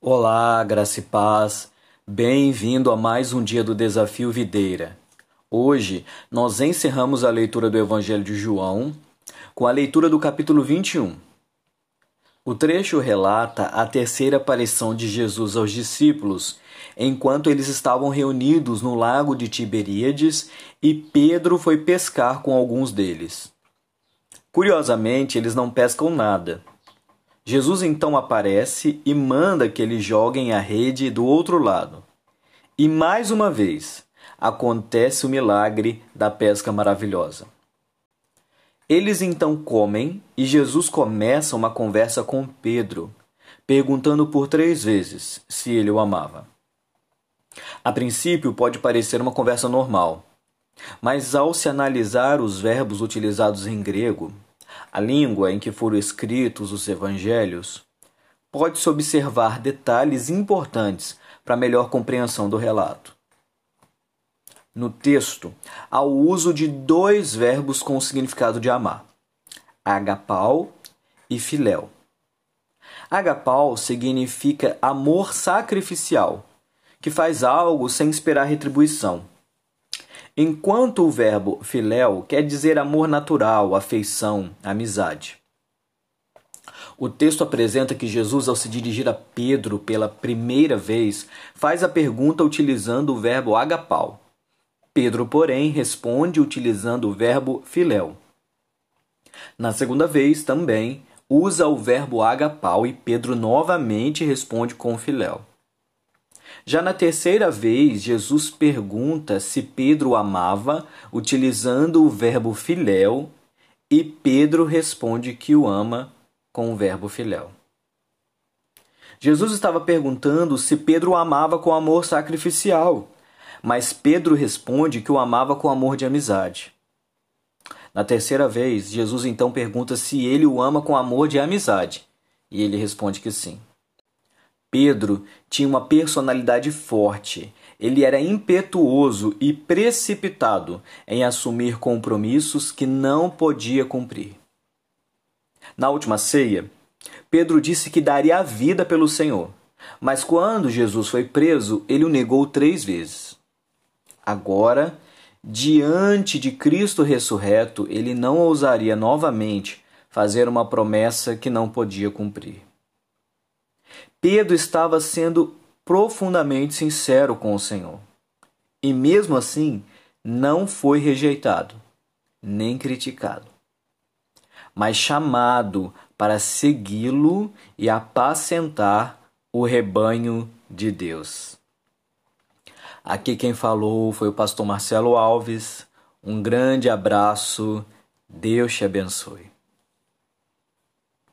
Olá, graça e paz. Bem-vindo a mais um dia do Desafio Videira. Hoje nós encerramos a leitura do Evangelho de João com a leitura do capítulo 21. O trecho relata a terceira aparição de Jesus aos discípulos enquanto eles estavam reunidos no lago de Tiberíades e Pedro foi pescar com alguns deles. Curiosamente, eles não pescam nada Jesus então aparece e manda que eles joguem a rede do outro lado. E mais uma vez acontece o milagre da pesca maravilhosa. Eles então comem e Jesus começa uma conversa com Pedro, perguntando por três vezes se ele o amava. A princípio pode parecer uma conversa normal, mas ao se analisar os verbos utilizados em grego, a língua em que foram escritos os evangelhos, pode-se observar detalhes importantes para melhor compreensão do relato. No texto, há o uso de dois verbos com o significado de amar: agapau e filéu. Agapau significa amor sacrificial, que faz algo sem esperar retribuição. Enquanto o verbo filéu quer dizer amor natural, afeição, amizade. O texto apresenta que Jesus, ao se dirigir a Pedro pela primeira vez, faz a pergunta utilizando o verbo agapau. Pedro, porém, responde utilizando o verbo filéu. Na segunda vez, também, usa o verbo agapau e Pedro novamente responde com filéu. Já na terceira vez, Jesus pergunta se Pedro amava, utilizando o verbo filéu, e Pedro responde que o ama com o verbo filéu. Jesus estava perguntando se Pedro amava com amor sacrificial, mas Pedro responde que o amava com amor de amizade. Na terceira vez, Jesus então pergunta se ele o ama com amor de amizade, e ele responde que sim. Pedro tinha uma personalidade forte. Ele era impetuoso e precipitado em assumir compromissos que não podia cumprir. Na última ceia, Pedro disse que daria a vida pelo Senhor, mas quando Jesus foi preso, ele o negou três vezes. Agora, diante de Cristo ressurreto, ele não ousaria novamente fazer uma promessa que não podia cumprir. Pedro estava sendo profundamente sincero com o Senhor. E mesmo assim, não foi rejeitado, nem criticado, mas chamado para segui-lo e apacentar o rebanho de Deus. Aqui quem falou foi o pastor Marcelo Alves. Um grande abraço. Deus te abençoe.